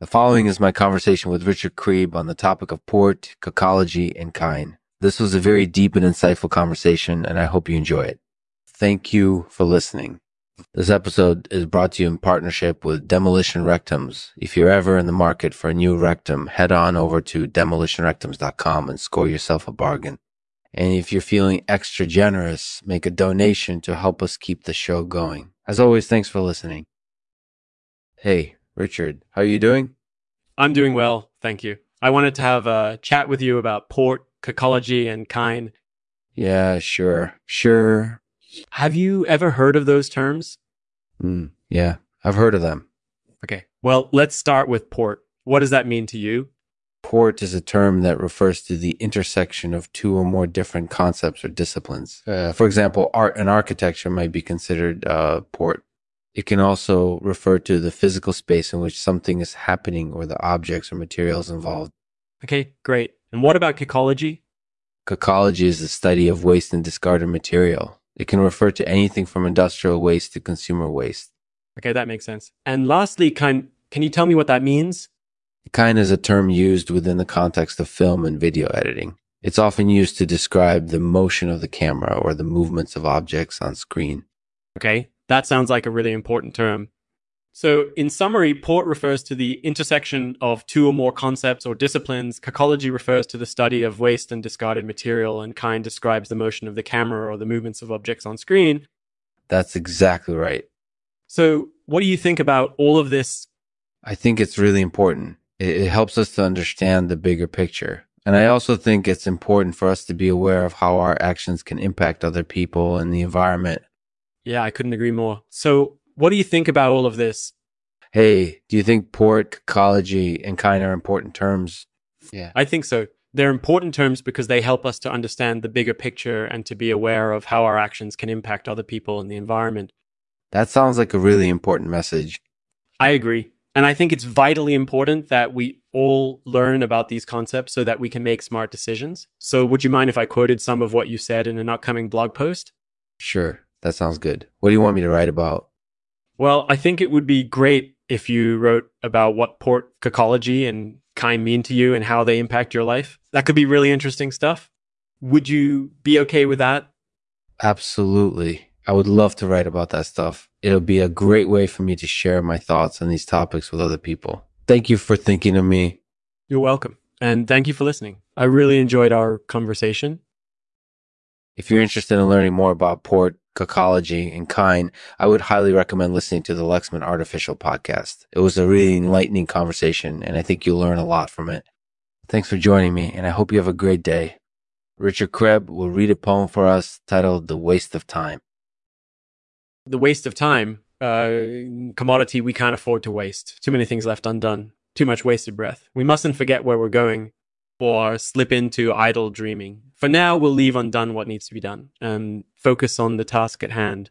The following is my conversation with Richard Craib on the topic of poort, cacology, and kine. This was a very deep and insightful conversation, and I hope you enjoy it. Thank you for listening. This episode is brought to you in partnership with Demolition Rectums. If you're ever in the market for a new rectum, head on over to demolitionrectums.com and score yourself a bargain. And if you're feeling extra generous, make a donation to help us keep the show going. As always, thanks for listening. Hey, Richard, how are you doing? I'm doing well, thank you. I wanted to have a chat with you about poort, cacology, and kine. Yeah, sure, sure. Have you ever heard of those terms? Mm, yeah, I've heard of them. Okay, well, let's start with poort. What does that mean to you? Poort is a term that refers to the intersection of two or more different concepts or disciplines. Uh, for example, art and architecture might be considered uh, poort. It can also refer to the physical space in which something is happening or the objects or materials involved. Okay, great. And what about cacology? Cacology is the study of waste and discarded material. It can refer to anything from industrial waste to consumer waste. Okay, that makes sense. And lastly, kine, can you tell me what that means? Kine is a term used within the context of film and video editing. It's often used to describe the motion of the camera or the movements of objects on screen. Okay, that sounds like a really important term. So, in summary, poort refers to the intersection of two or more concepts or disciplines. Cacology refers to the study of waste and discarded material, and kine describes the motion of the camera or the movements of objects on screen. That's exactly right. So, what do you think about all of this? I think it's really important. It, it helps us to understand the bigger picture. And I also think it's important for us to be aware of how our actions can impact other people and the environment yeah, I couldn't agree more. So, what do you think about all of this? Hey, do you think poort, ecology, and kine are important terms? Yeah. I think so. They're important terms because they help us to understand the bigger picture and to be aware of how our actions can impact other people and the environment. That sounds like a really important message. I agree. And I think it's vitally important that we all learn about these concepts so that we can make smart decisions. So, would you mind if I quoted some of what you said in an upcoming blog post? Sure. That sounds good. What do you want me to write about? Well, I think it would be great if you wrote about what poort cacology and kine mean to you and how they impact your life. That could be really interesting stuff. Would you be okay with that? Absolutely. I would love to write about that stuff. It'll be a great way for me to share my thoughts on these topics with other people. Thank you for thinking of me. You're welcome. And thank you for listening. I really enjoyed our conversation. If you're interested in learning more about poort, cacology, and kine, I would highly recommend listening to the Lexman Artificial podcast. It was a really enlightening conversation, and I think you'll learn a lot from it. Thanks for joining me, and I hope you have a great day. Richard Craib will read a poem for us titled The Waste of Time. The waste of time, uh, commodity we can't afford to waste. Too many things left undone. Too much wasted breath. We mustn't forget where we're going or slip into idle dreaming. For now, we'll leave undone what needs to be done and focus on the task at hand.